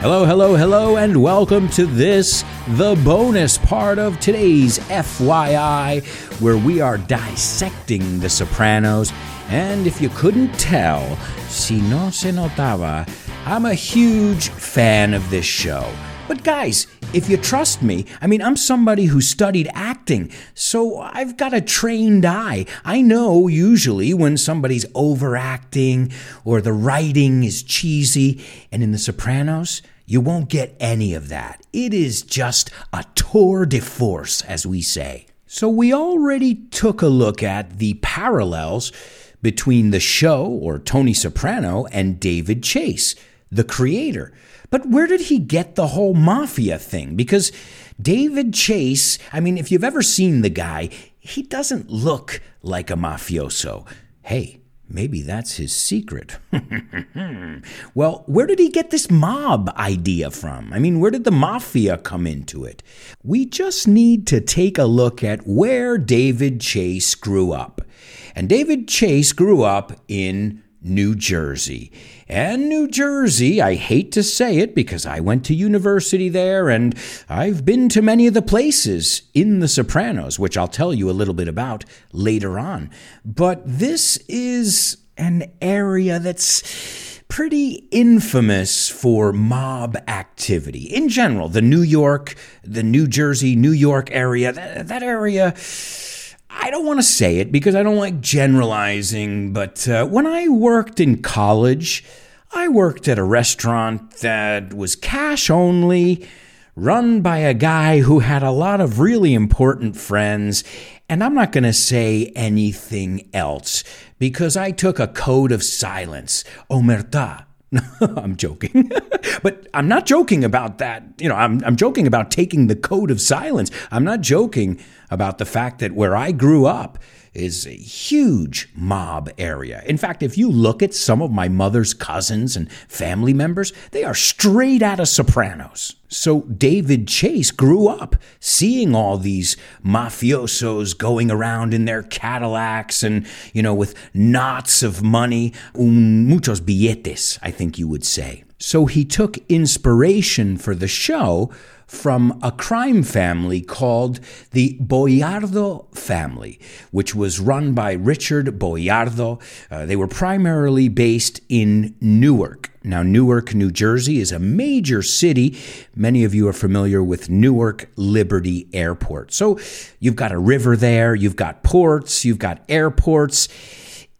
Hello, hello, hello, and welcome to this, the bonus part of today's FYI, where we are dissecting The Sopranos. And if you couldn't tell, si no se notaba, I'm a huge fan of this show. But guys, if you trust me, I mean, I'm somebody who studied acting, so I've got a trained eye. I know usually when somebody's overacting or the writing is cheesy, and in The Sopranos, you won't get any of that. It is just a tour de force, as we say. So we already took a look at the parallels between the show, or Tony Soprano, and David Chase, the creator. But where did he get the whole mafia thing? Because David Chase, I mean, if you've ever seen the guy, he doesn't look like a mafioso. Hey, maybe that's his secret. well, where did he get this mob idea from? I mean, where did the mafia come into it? We just need to take a look at where David Chase grew up. And David Chase grew up in New Jersey. And New Jersey, I hate to say it because I went to university there and I've been to many of the places in The Sopranos, which I'll tell you a little bit about later on. But this is an area that's pretty infamous for mob activity. In general, the New York, the New Jersey, New York area, that, that area I don't want to say it because I don't like generalizing, but uh, when I worked in college, I worked at a restaurant that was cash only, run by a guy who had a lot of really important friends. And I'm not going to say anything else because I took a code of silence. Omerta. I'm joking. but I'm not joking about that. You know, I'm, I'm joking about taking the code of silence. I'm not joking about the fact that where I grew up is a huge mob area. In fact, if you look at some of my mother's cousins and family members, they are straight out of Sopranos. So David Chase grew up seeing all these mafiosos going around in their Cadillacs and, you know, with knots of money, muchos billetes, I think you would say. So he took inspiration for the show from a crime family called the Boiardo family, which was run by Richard Boiardo. Uh, they were primarily based in Newark. Now, Newark, New Jersey is a major city. Many of you are familiar with Newark Liberty Airport. So you've got a river there, you've got ports, you've got airports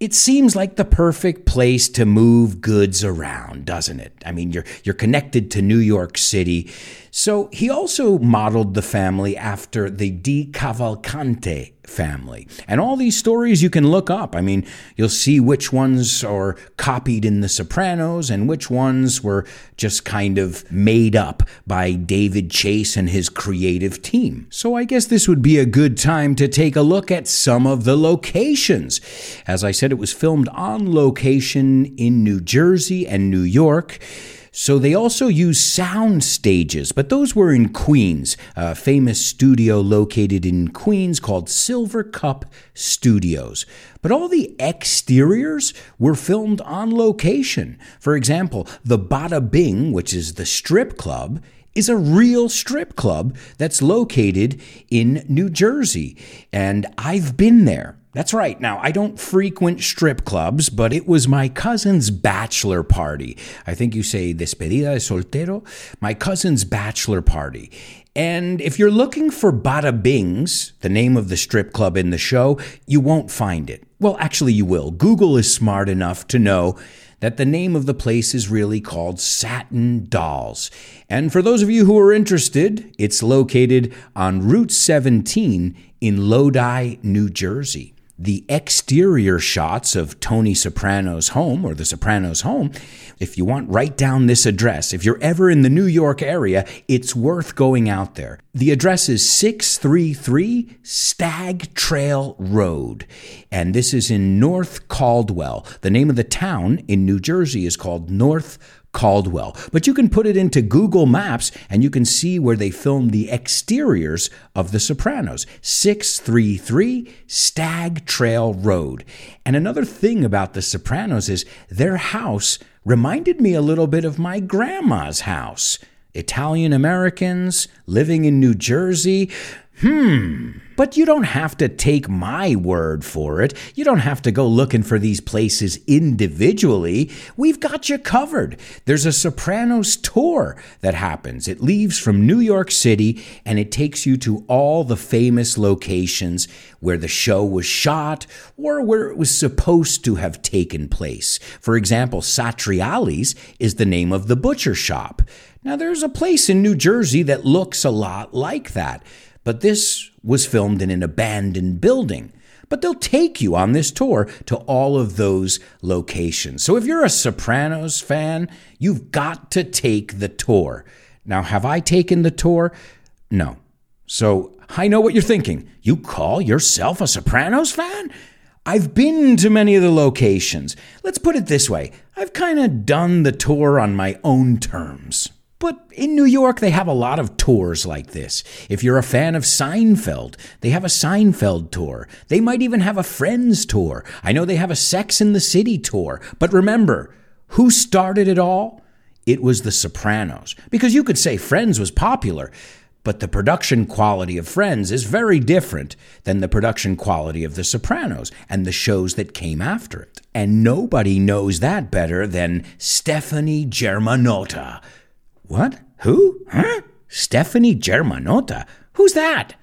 it seems like the perfect place to move goods around, doesn't it? I mean, you're you're connected to New York City. So he also modeled the family after the DeCavalcante family. And all these stories you can look up. I mean, you'll see which ones are copied in The Sopranos and which ones were just kind of made up by David Chase and his creative team. So I guess this would be a good time to take a look at some of the locations. As I said, it was filmed on location in New Jersey and New York. So they also used sound stages, but those were in Queens, a famous studio located in Queens called Silvercup Studios. But all the exteriors were filmed on location. For example, the Bada Bing, which is the strip club, is a real strip club that's located in New Jersey. And I've been there. That's right. Now, I don't frequent strip clubs, but it was my cousin's bachelor party. I think you say despedida de soltero. My cousin's bachelor party. And if you're looking for Bada Bings, the name of the strip club in the show, you won't find it. Well, actually, you will. Google is smart enough to know that the name of the place is really called Satin Dolls. And for those of you who are interested, it's located on Route 17 in Lodi, New Jersey the exterior shots of Tony Soprano's home or the Soprano's home, if you want, write down this address. If you're ever in the New York area, it's worth going out there. The address is 633 Stag Trail Road, and this is in North Caldwell. The name of the town in New Jersey is called North Caldwell. But you can put it into Google Maps and you can see where they filmed the exteriors of The Sopranos 633 Stag Trail Road. And another thing about The Sopranos is their house reminded me a little bit of my grandma's house. Italian Americans living in New Jersey. Hmm. But you don't have to take my word for it. You don't have to go looking for these places individually. We've got you covered. There's a Sopranos tour that happens. It leaves from New York City and it takes you to all the famous locations where the show was shot or where it was supposed to have taken place. For example, Satriali's is the name of the butcher shop. Now, there's a place in New Jersey that looks a lot like that. But this was filmed in an abandoned building. But they'll take you on this tour to all of those locations. So if you're a Sopranos fan, you've got to take the tour. Now, have I taken the tour? No. So I know what you're thinking. You call yourself a Sopranos fan? I've been to many of the locations. Let's put it this way I've kind of done the tour on my own terms. But in New York, they have a lot of tours like this. If you're a fan of Seinfeld, they have a Seinfeld tour. They might even have a Friends tour. I know they have a Sex in the City tour. But remember, who started it all? It was The Sopranos. Because you could say Friends was popular, but the production quality of Friends is very different than the production quality of The Sopranos and the shows that came after it. And nobody knows that better than Stephanie Germanotta what? Who? Huh? Stephanie Germanotta? Who's that?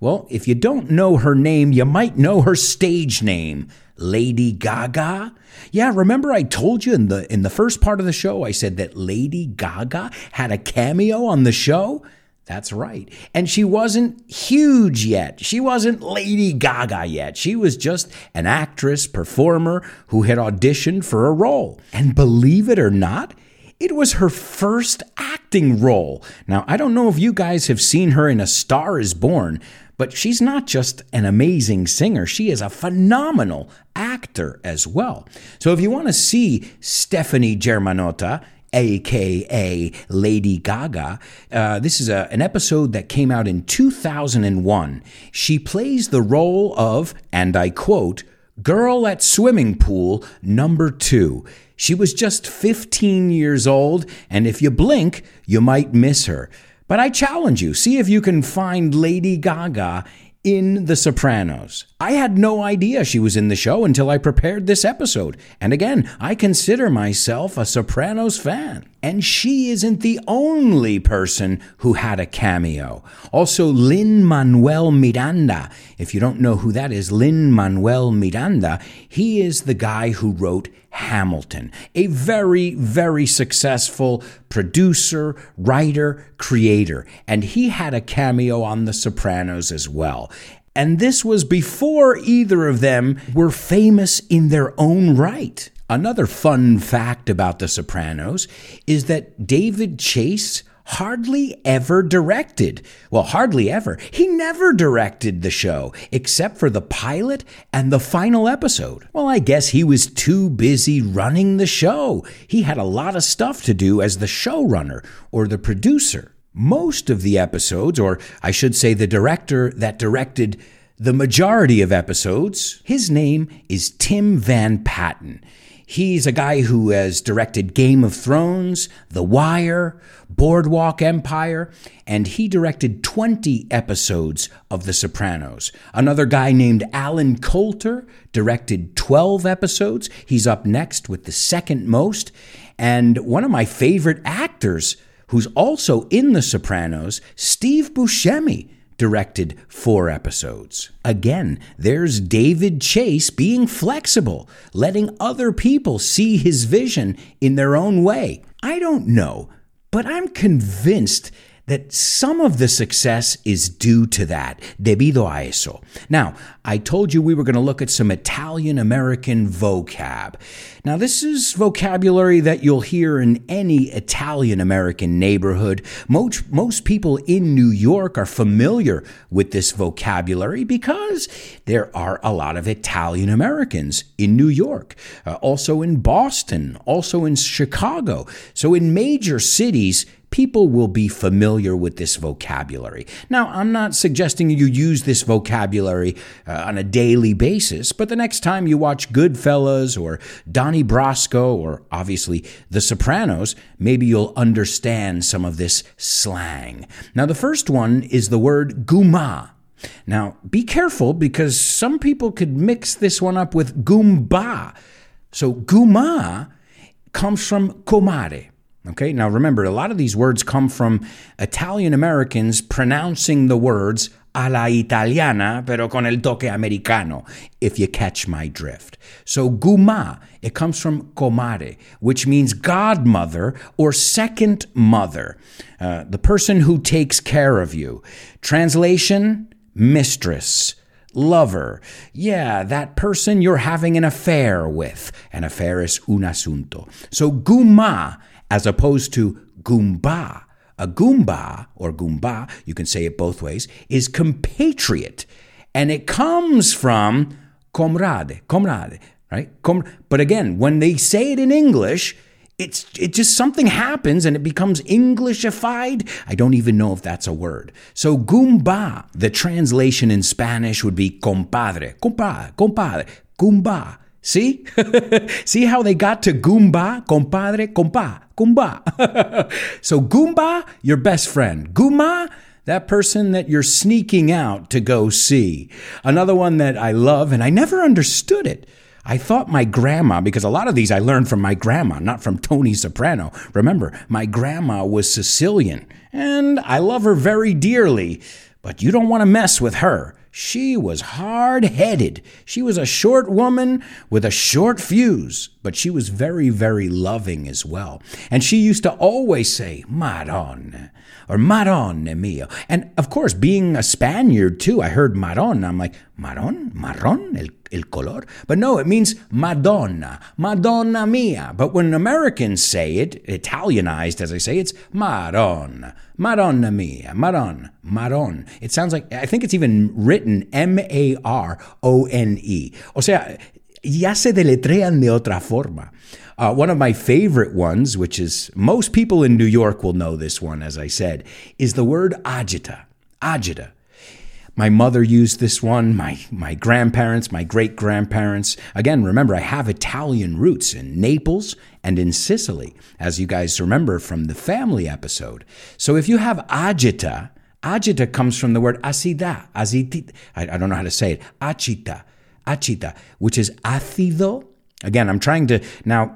Well, if you don't know her name, you might know her stage name. Lady Gaga? Yeah, remember I told you in the in the first part of the show I said that Lady Gaga had a cameo on the show? That's right. And she wasn't huge yet. She wasn't Lady Gaga yet. She was just an actress, performer who had auditioned for a role. And believe it or not, it was her first acting role. Now, I don't know if you guys have seen her in A Star is Born, but she's not just an amazing singer, she is a phenomenal actor as well. So if you want to see Stephanie Germanotta, aka Lady Gaga. Uh, this is a, an episode that came out in 2001. She plays the role of, and I quote, Girl at Swimming Pool number two. She was just 15 years old, and if you blink, you might miss her. But I challenge you, see if you can find Lady Gaga in The Sopranos. I had no idea she was in the show until I prepared this episode. And again, I consider myself a Sopranos fan. And she isn't the only person who had a cameo. Also, Lin Manuel Miranda. If you don't know who that is, Lin Manuel Miranda, he is the guy who wrote Hamilton, a very, very successful producer, writer, creator. And he had a cameo on The Sopranos as well. And this was before either of them were famous in their own right. Another fun fact about The Sopranos is that David Chase hardly ever directed. Well, hardly ever. He never directed the show, except for the pilot and the final episode. Well, I guess he was too busy running the show. He had a lot of stuff to do as the showrunner or the producer. Most of the episodes, or I should say the director that directed the majority of episodes, his name is Tim Van Patten. He's a guy who has directed Game of Thrones, The Wire, Boardwalk Empire, and he directed 20 episodes of The Sopranos. Another guy named Allen Coulter directed 12 episodes. He's up next with the second most. And one of my favorite actors, who's also in The Sopranos, Steve Buscemi directed four episodes. Again, there's David Chase being flexible, letting other people see his vision in their own way. I don't know, but I'm convinced that some of the success is due to that, debido a eso. Now, I told you we were going to look at some Italian American vocab. Now, this is vocabulary that you'll hear in any Italian American neighborhood. Most, most people in New York are familiar with this vocabulary because there are a lot of Italian Americans in New York, uh, also in Boston, also in Chicago. So, in major cities, people will be familiar with this vocabulary. Now, I'm not suggesting you use this vocabulary uh, on a daily basis, but the next time you watch Goodfellas or Donnie Brasco or obviously The Sopranos, maybe you'll understand some of this slang. Now, the first one is the word guma. Now, be careful because some people could mix this one up with goomba. So, guma comes from comare. Okay, now remember, a lot of these words come from Italian Americans pronouncing the words a la italiana, pero con el toque americano, if you catch my drift. So, guma, it comes from comare, which means godmother or second mother, uh, the person who takes care of you. Translation, mistress lover. Yeah, that person you're having an affair with. An affair is un asunto. So guma as opposed to Goomba. A Goomba, or Goomba, you can say it both ways, is compatriot. And it comes from comrade, comrade, right? Com- but again, when they say it in English, it's it just something happens and it becomes Englishified. I don't even know if that's a word. So Goomba, the translation in Spanish would be compadre, compadre, compadre, Goomba. See? See how they got to Goomba, compadre, compa, Goomba. so Goomba, your best friend. Guma, that person that you're sneaking out to go see. Another one that I love, and I never understood it. I thought my grandma, because a lot of these I learned from my grandma, not from Tony Soprano. Remember, my grandma was Sicilian, and I love her very dearly, but you don't want to mess with her. She was hard headed. She was a short woman with a short fuse, but she was very, very loving as well. And she used to always say, Maron, or Marone mio. And of course, being a Spaniard too, I heard Maron. I'm like, Maron? Marron? El, el color? But no, it means Madonna, Madonna mia. But when Americans say it, Italianized as I say, it's Maron. Madonna mia, Maron, Maron. It sounds like, I think it's even written M A R O N E. O sea, ya se deletrean de otra forma. Uh, one of my favorite ones, which is most people in New York will know this one, as I said, is the word agita. Agita. My mother used this one, my, my grandparents, my great grandparents. Again, remember, I have Italian roots in Naples and in Sicily, as you guys remember from the family episode. So if you have agita, agita comes from the word acida, aziti, I, I don't know how to say it, achita, achita, which is ácido. Again, I'm trying to now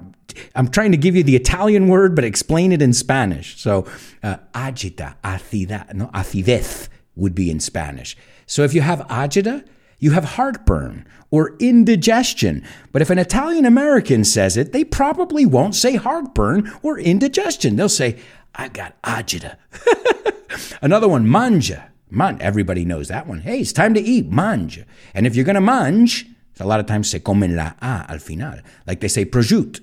I'm trying to give you the Italian word, but explain it in Spanish. So, uh, agita, acida, no, acidez would be in Spanish. So if you have agita, you have heartburn or indigestion. But if an Italian American says it, they probably won't say heartburn or indigestion. They'll say, I got agita. Another one, manja. Man, everybody knows that one. Hey, it's time to eat, manja. And if you're going to manj, a lot of times se comen la A al final. Like they say prosciutto,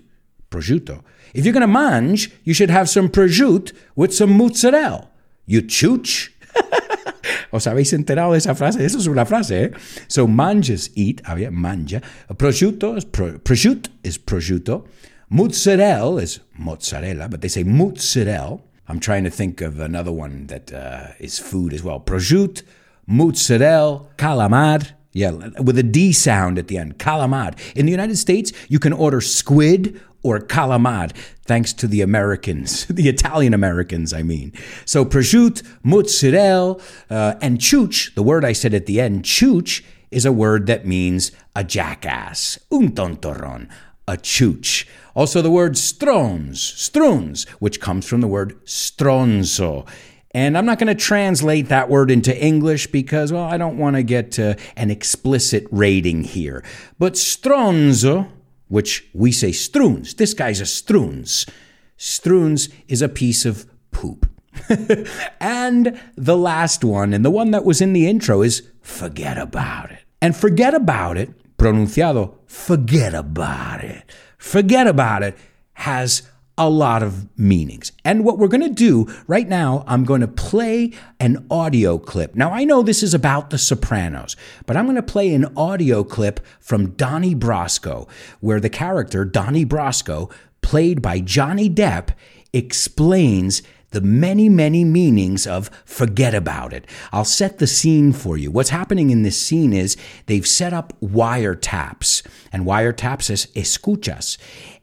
prosciutto. If you're going to manj, you should have some prosciutto with some mozzarella. You chooch. ¿Os habéis enterado de esa frase? Eso es una frase, ¿eh? So, manjas, eat, había manja. Prosciutto is, pro, prosciutto is prosciutto. Mozzarella is mozzarella, but they say mozzarella. I'm trying to think of another one that uh, is food as well. Prosciutto, mozzarella, calamar. Yeah, with a D sound at the end. Calamar. In the United States, you can order squid or calamar, thanks to the Americans, the Italian Americans, I mean. So prosciutto, mozzarella, uh, and chooch, the word I said at the end, chooch, is a word that means a jackass, un tontorron, a chooch. Also the word strons, struns, which comes from the word stronzo. And I'm not going to translate that word into English because, well, I don't want to get uh, an explicit rating here. But stronzo, which we say struns, this guy's a struns. Struns is a piece of poop. and the last one, and the one that was in the intro, is forget about it. And forget about it, pronunciado, forget about it. Forget about it has a lot of meanings. And what we're going to do right now, I'm going to play an audio clip. Now, I know this is about The Sopranos, but I'm going to play an audio clip from Donnie Brasco, where the character, Donnie Brasco, played by Johnny Depp, explains the many, many meanings of forget about it. I'll set the scene for you. What's happening in this scene is they've set up wiretaps, and wiretaps is escuchas.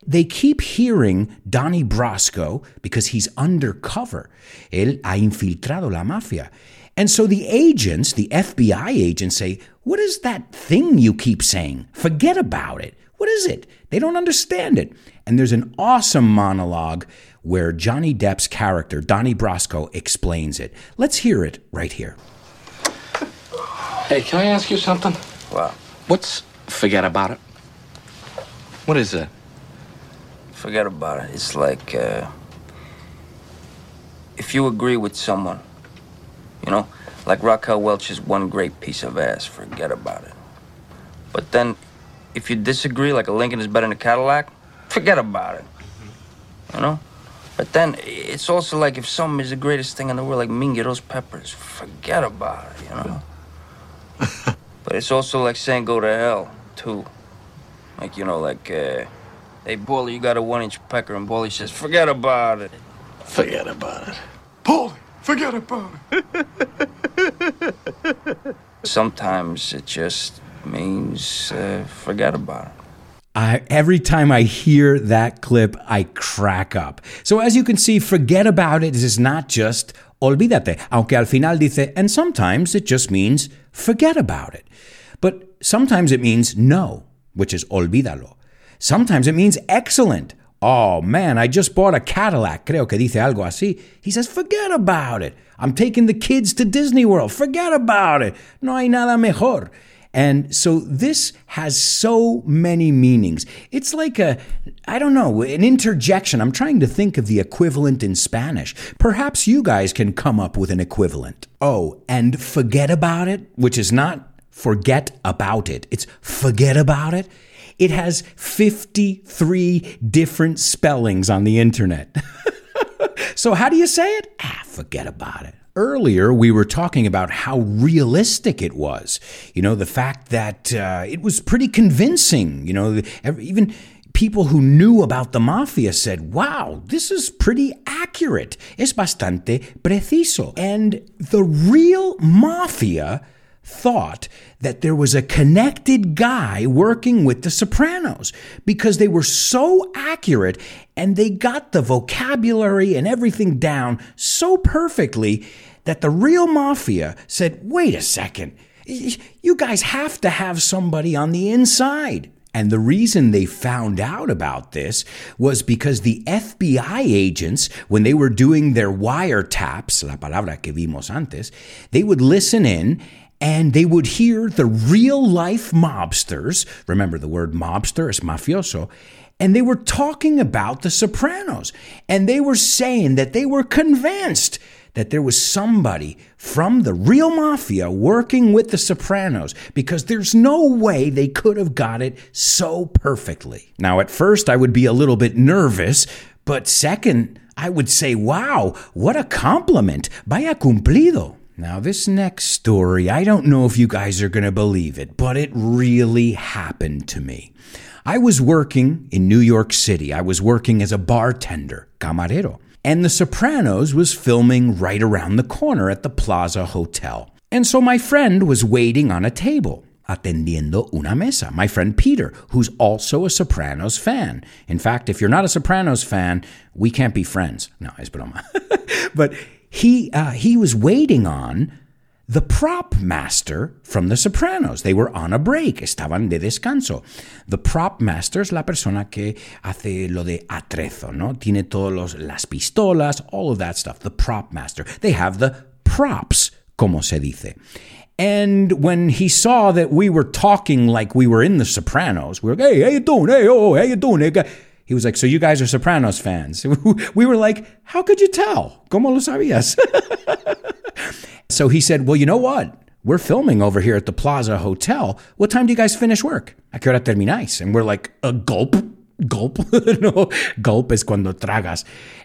They keep hearing Donnie Brasco because he's undercover. Él ha infiltrado la mafia. And so the agents, the FBI agents, say, What is that thing you keep saying? Forget about it. What is it? They don't understand it. And there's an awesome monologue where Johnny Depp's character, Donnie Brasco, explains it. Let's hear it right here. Hey, can I ask you something? What? What's forget about it? What is that? Forget about it. It's like uh, if you agree with someone, you know, like Raquel Welch is one great piece of ass. Forget about it. But then, if you disagree, like a Lincoln is better than a Cadillac, forget about it. You know. But then it's also like if something is the greatest thing in the world, like Mingiros peppers, forget about it. You know. but it's also like saying go to hell too. Like you know, like. Uh, Hey, Paulie, you got a one inch pecker, and Paulie says, forget about it. Forget about it. Paulie, forget about it. Sometimes it just means uh, forget about it. I, every time I hear that clip, I crack up. So, as you can see, forget about it is not just olvídate, aunque al final dice, and sometimes it just means forget about it. But sometimes it means no, which is olvídalo. Sometimes it means excellent. Oh man, I just bought a Cadillac. Creo que dice algo así. He says, forget about it. I'm taking the kids to Disney World. Forget about it. No hay nada mejor. And so this has so many meanings. It's like a, I don't know, an interjection. I'm trying to think of the equivalent in Spanish. Perhaps you guys can come up with an equivalent. Oh, and forget about it, which is not forget about it, it's forget about it. It has 53 different spellings on the internet. so, how do you say it? Ah, forget about it. Earlier, we were talking about how realistic it was. You know, the fact that uh, it was pretty convincing. You know, even people who knew about the mafia said, wow, this is pretty accurate. Es bastante preciso. And the real mafia thought that there was a connected guy working with the Sopranos because they were so accurate and they got the vocabulary and everything down so perfectly that the real mafia said, wait a second, you guys have to have somebody on the inside. And the reason they found out about this was because the FBI agents, when they were doing their wiretaps, la palabra que vimos antes, they would listen in and they would hear the real life mobsters. Remember, the word mobster is mafioso. And they were talking about the Sopranos. And they were saying that they were convinced that there was somebody from the real mafia working with the Sopranos because there's no way they could have got it so perfectly. Now, at first, I would be a little bit nervous, but second, I would say, wow, what a compliment. Vaya cumplido. Now, this next story, I don't know if you guys are going to believe it, but it really happened to me. I was working in New York City. I was working as a bartender, camarero, and The Sopranos was filming right around the corner at the Plaza Hotel. And so my friend was waiting on a table, atendiendo una mesa. My friend Peter, who's also a Sopranos fan. In fact, if you're not a Sopranos fan, we can't be friends. No, es broma. but he uh, he was waiting on the prop master from The Sopranos. They were on a break, estaban de descanso. The prop master la persona que hace lo de atrezo, ¿no? Tiene todas las pistolas, all of that stuff. The prop master. They have the props, como se dice. And when he saw that we were talking like we were in The Sopranos, we were, like, hey, how you doing? Hey, oh, how you doing? He was like, So you guys are Sopranos fans? We were like, How could you tell? ¿Cómo lo sabías? so he said, Well, you know what? We're filming over here at the Plaza Hotel. What time do you guys finish work? ¿A qué hora termináis? And we're like, A gulp. Gulp. no, gulp is cuando tragas.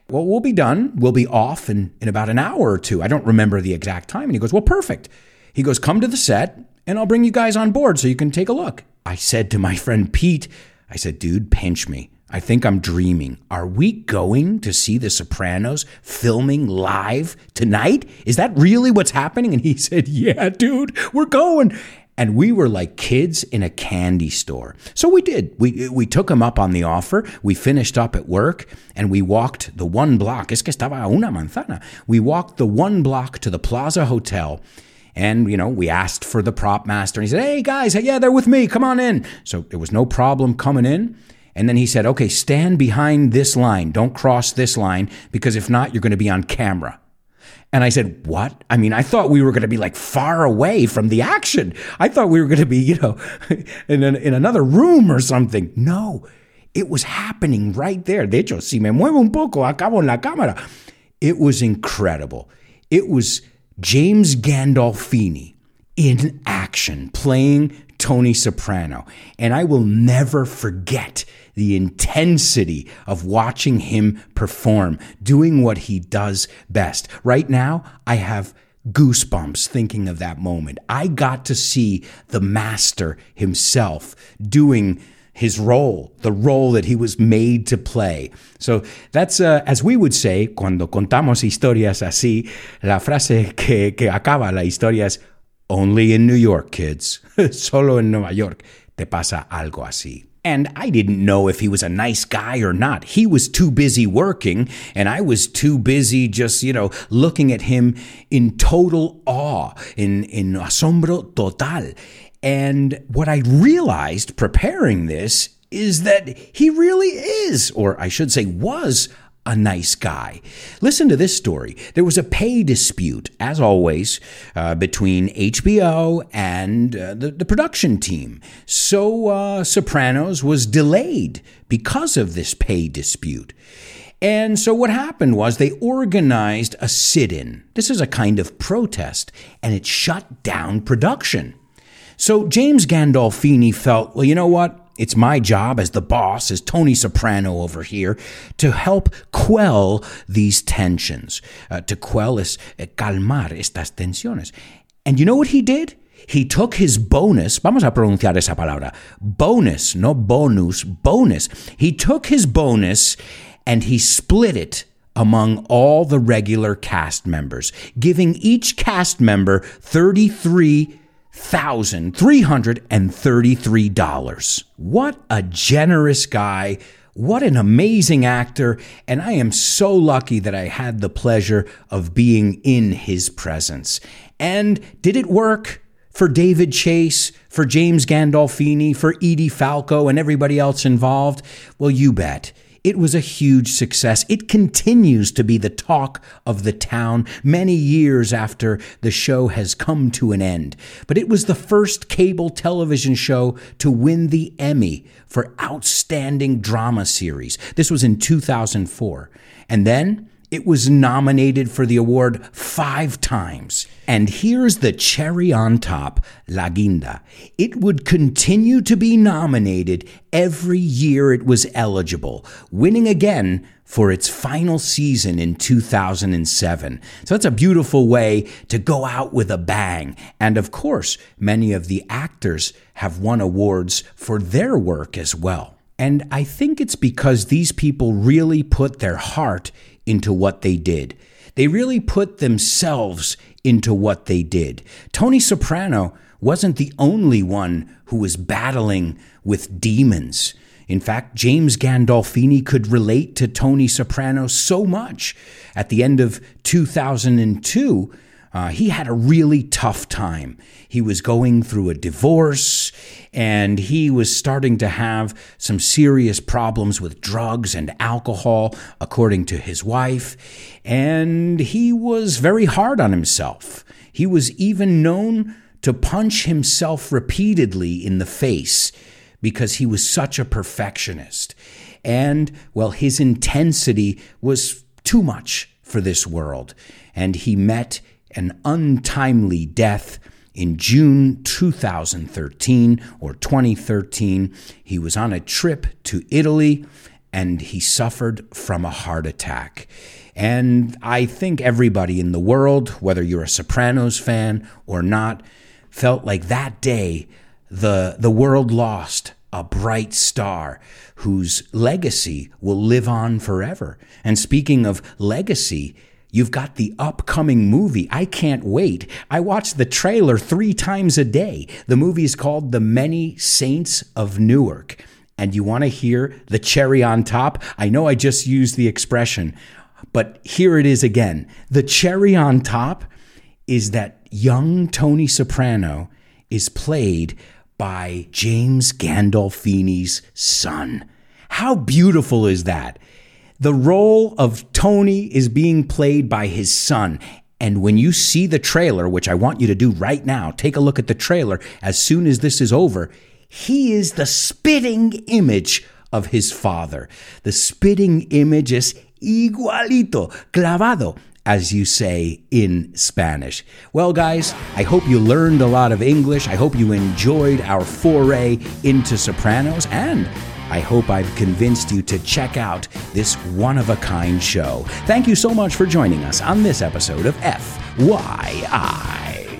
Well, we'll be done. We'll be off in, in about an hour or two. I don't remember the exact time. And he goes, Well, perfect. He goes, Come to the set and I'll bring you guys on board so you can take a look. I said to my friend Pete, I said, Dude, pinch me. I think I'm dreaming. Are we going to see The Sopranos filming live tonight? Is that really what's happening? And he said, Yeah, dude, we're going. And we were like kids in a candy store. So we did. We, we took him up on the offer. We finished up at work and we walked the one block. Es que estaba una manzana. We walked the one block to the Plaza Hotel. And, you know, we asked for the prop master. And he said, Hey, guys, yeah, they're with me. Come on in. So there was no problem coming in. And then he said, okay, stand behind this line. Don't cross this line because if not, you're going to be on camera. And I said, what? I mean, I thought we were going to be like far away from the action. I thought we were going to be, you know, in, an, in another room or something. No, it was happening right there. De hecho, si me muevo un poco, acabo en la cámara. It was incredible. It was James Gandolfini in action playing Tony Soprano. And I will never forget the intensity of watching him perform, doing what he does best. Right now, I have goosebumps thinking of that moment. I got to see the master himself doing his role, the role that he was made to play. So that's, uh, as we would say, cuando contamos historias así, la frase que, que acaba la historia es, only in New York, kids. Solo en Nueva York te pasa algo así. And I didn't know if he was a nice guy or not. He was too busy working, and I was too busy just, you know, looking at him in total awe, in, in asombro total. And what I realized preparing this is that he really is, or I should say, was a nice guy. Listen to this story. There was a pay dispute, as always, uh, between HBO and uh, the, the, production team. So uh, Sopranos was delayed because of this pay dispute. And so what happened was they organized a sit in. This is a kind of protest, and it shut down production. So James Gandolfini felt, well, you know what? It's my job as the boss, as Tony Soprano over here, to help quell these tensions, uh, to quell es, uh, calmar estas tensiones. And you know what he did? He took his bonus, vamos a pronunciar esa palabra, bonus, no bonus, bonus. He took his bonus and he split it among all the regular cast members, giving each cast member 33 $1,333. What a generous guy. What an amazing actor. And I am so lucky that I had the pleasure of being in his presence. And did it work? For David Chase, for James Gandolfini, for Edie Falco, and everybody else involved? Well, you bet. It was a huge success. It continues to be the talk of the town many years after the show has come to an end. But it was the first cable television show to win the Emmy for Outstanding Drama Series. This was in 2004. And then it was nominated for the award five times. And here's the cherry on top La Guinda. It would continue to be nominated every year it was eligible, winning again for its final season in 2007. So that's a beautiful way to go out with a bang. And of course, many of the actors have won awards for their work as well. And I think it's because these people really put their heart into what they did. They really put themselves into what they did. Tony Soprano wasn't the only one who was battling with demons. In fact, James Gandolfini could relate to Tony Soprano so much. At the end of 2002, uh, he had a really tough time. He was going through a divorce and he was starting to have some serious problems with drugs and alcohol, according to his wife. And he was very hard on himself. He was even known to punch himself repeatedly in the face because he was such a perfectionist. And, well, his intensity was too much for this world. And he met an untimely death in June 2013 or 2013. He was on a trip to Italy and he suffered from a heart attack. And I think everybody in the world, whether you're a Sopranos fan or not, felt like that day the, the world lost a bright star whose legacy will live on forever. And speaking of legacy, You've got the upcoming movie. I can't wait. I watch the trailer three times a day. The movie is called The Many Saints of Newark. And you want to hear the cherry on top? I know I just used the expression, but here it is again. The cherry on top is that young Tony Soprano is played by James Gandolfini's son. How beautiful is that? The role of Tony is being played by his son. And when you see the trailer, which I want you to do right now, take a look at the trailer as soon as this is over. He is the spitting image of his father. The spitting image is igualito, clavado, as you say in Spanish. Well, guys, I hope you learned a lot of English. I hope you enjoyed our foray into Sopranos and I hope I've convinced you to check out this one of a kind show. Thank you so much for joining us on this episode of FYI.